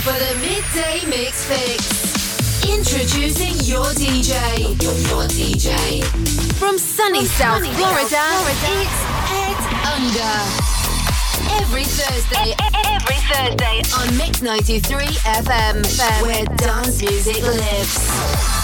for the midday mix fix. Introducing your DJ. Your, your DJ. From sunny South sunny Florida, Florida, it's Ed Unger. Every Thursday, every Thursday on Mix 93 FM, where dance music lives.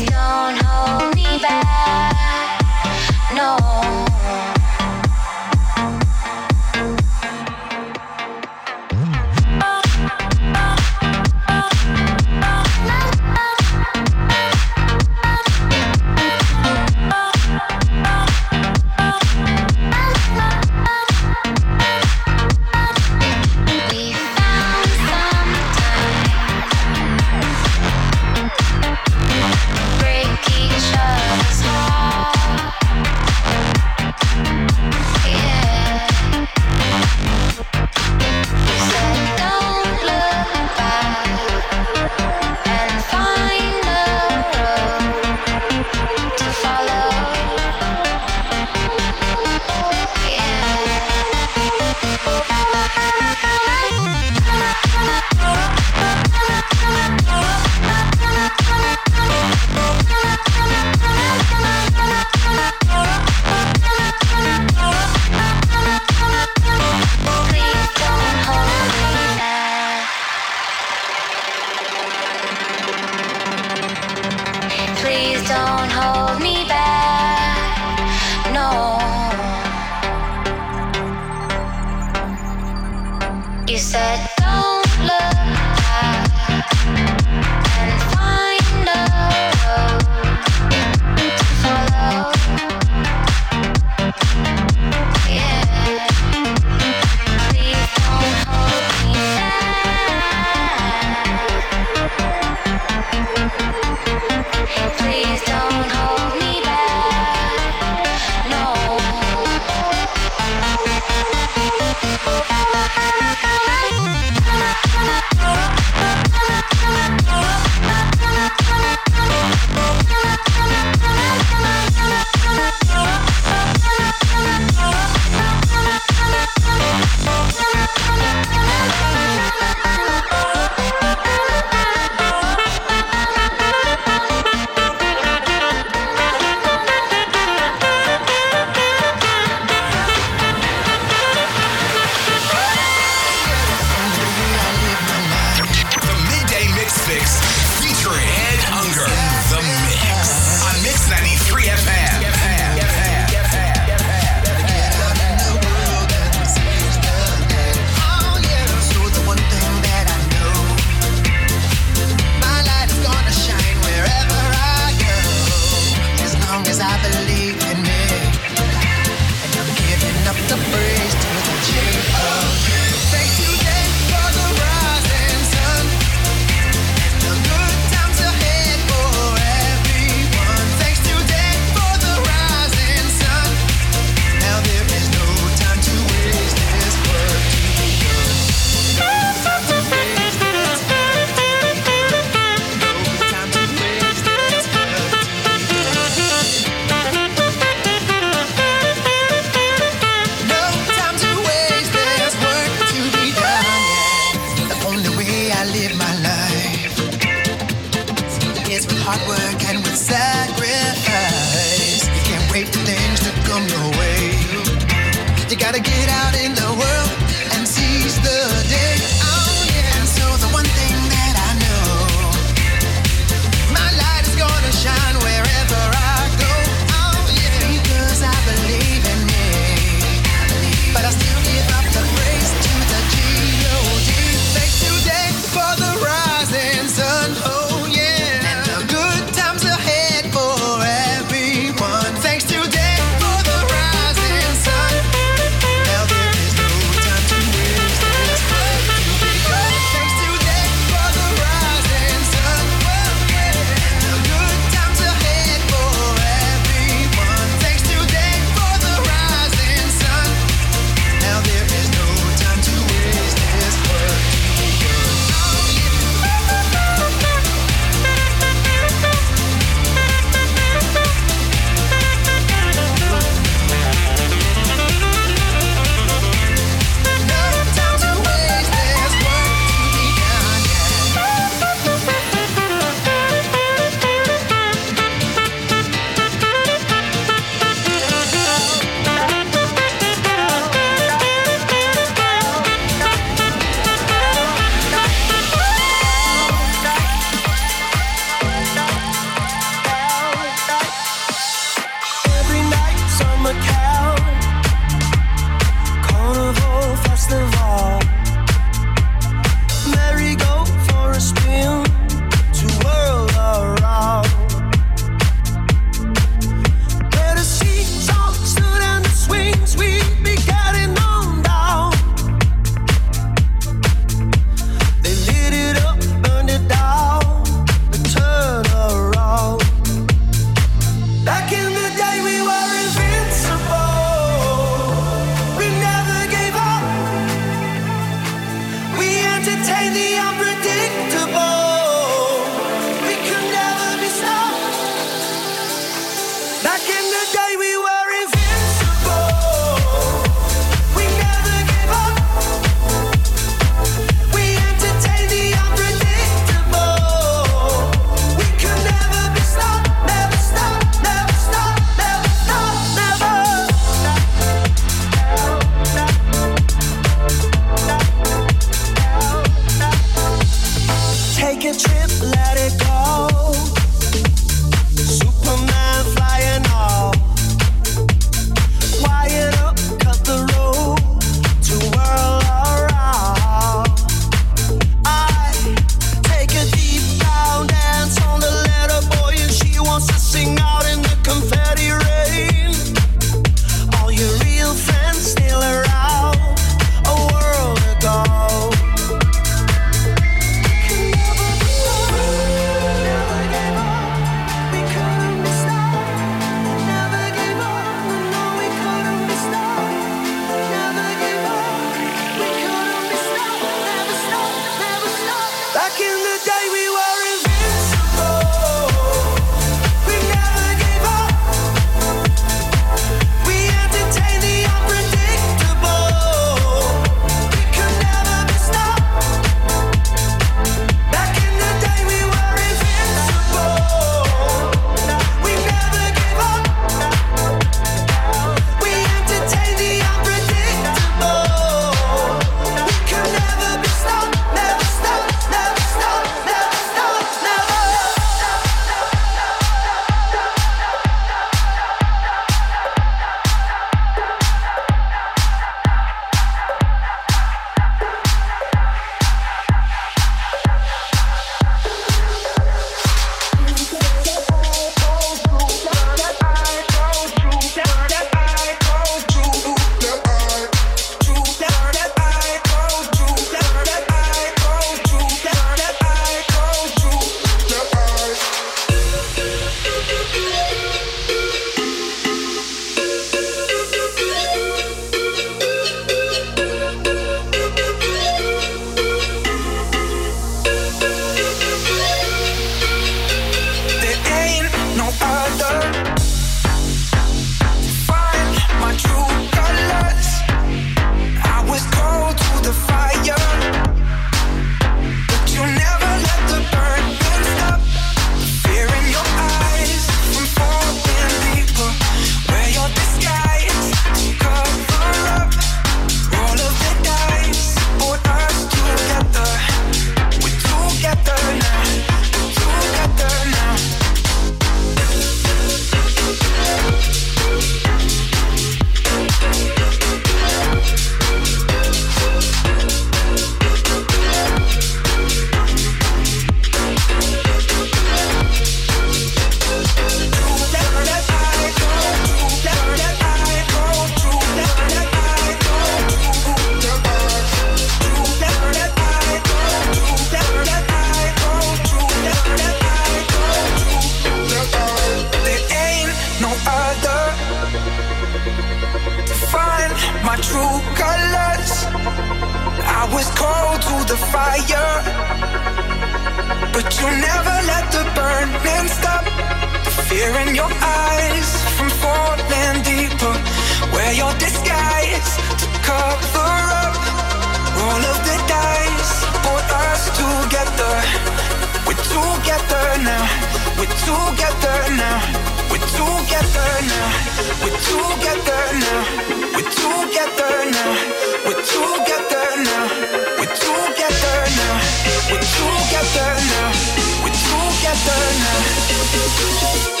Together now.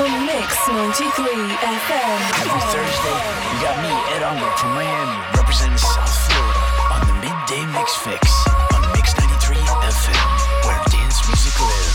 on Mix 93 FM. Every Thursday, you got me, Ed Unger from Miami, representing South Florida on the Midday Mix Fix on Mix 93 FM, where dance music lives.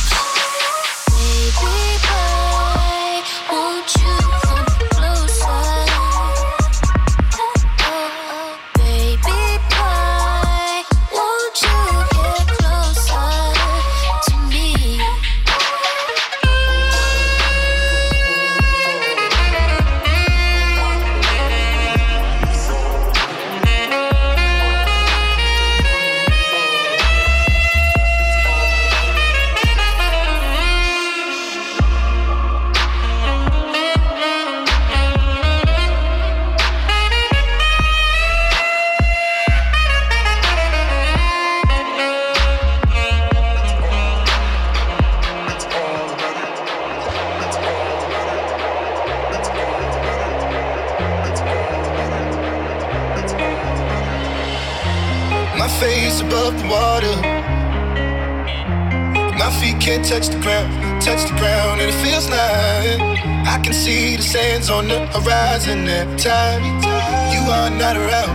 on the horizon at time. You are not around.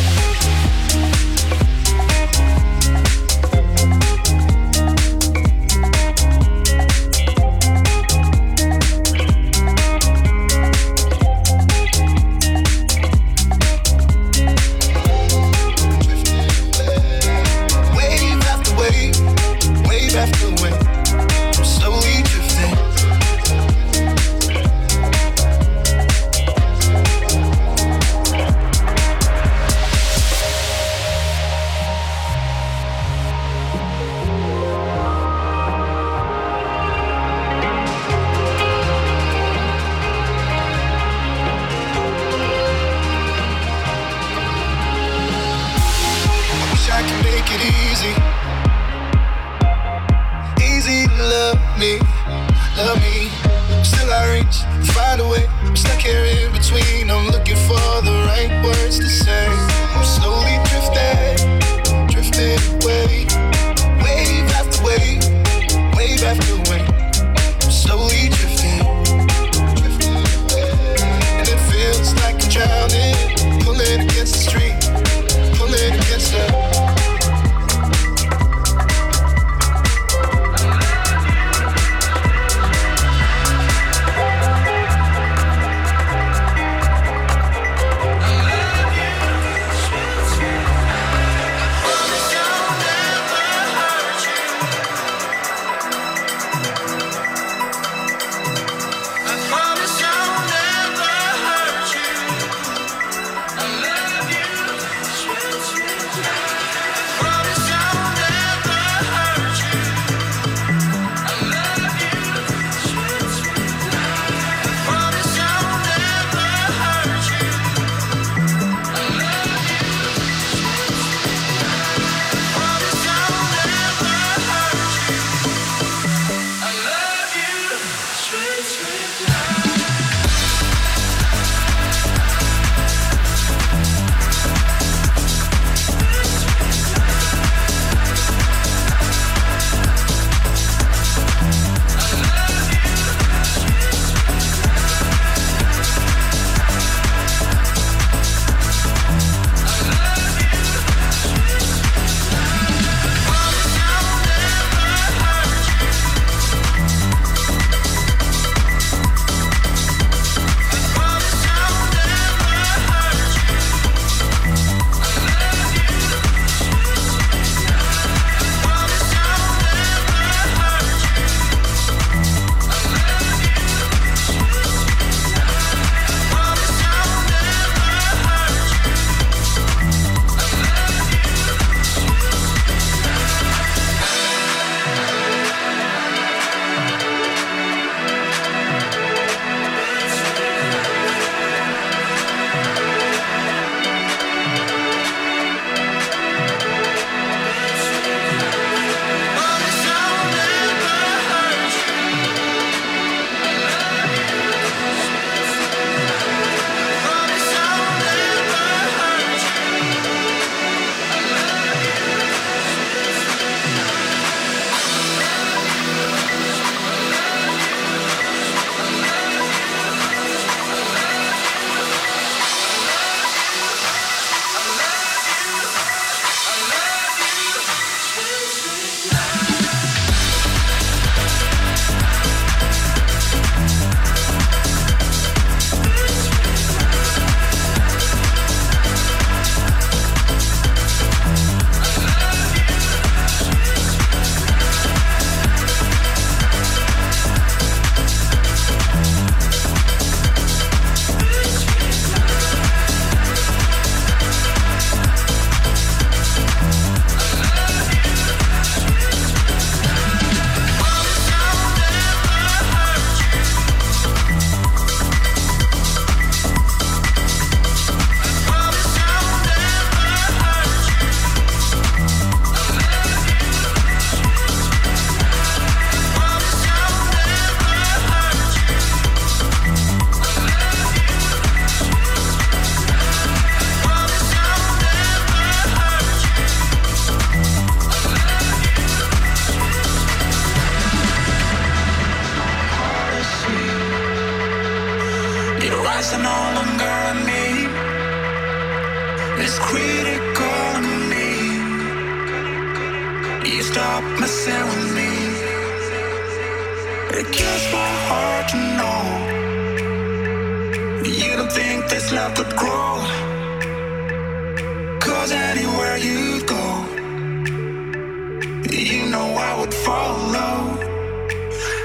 Know I would follow.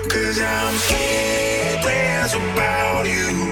Cause I'm sleepless about you.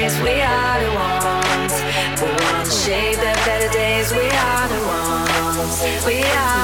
days, we are the ones. The ones to shape the better days, we are the ones. We are.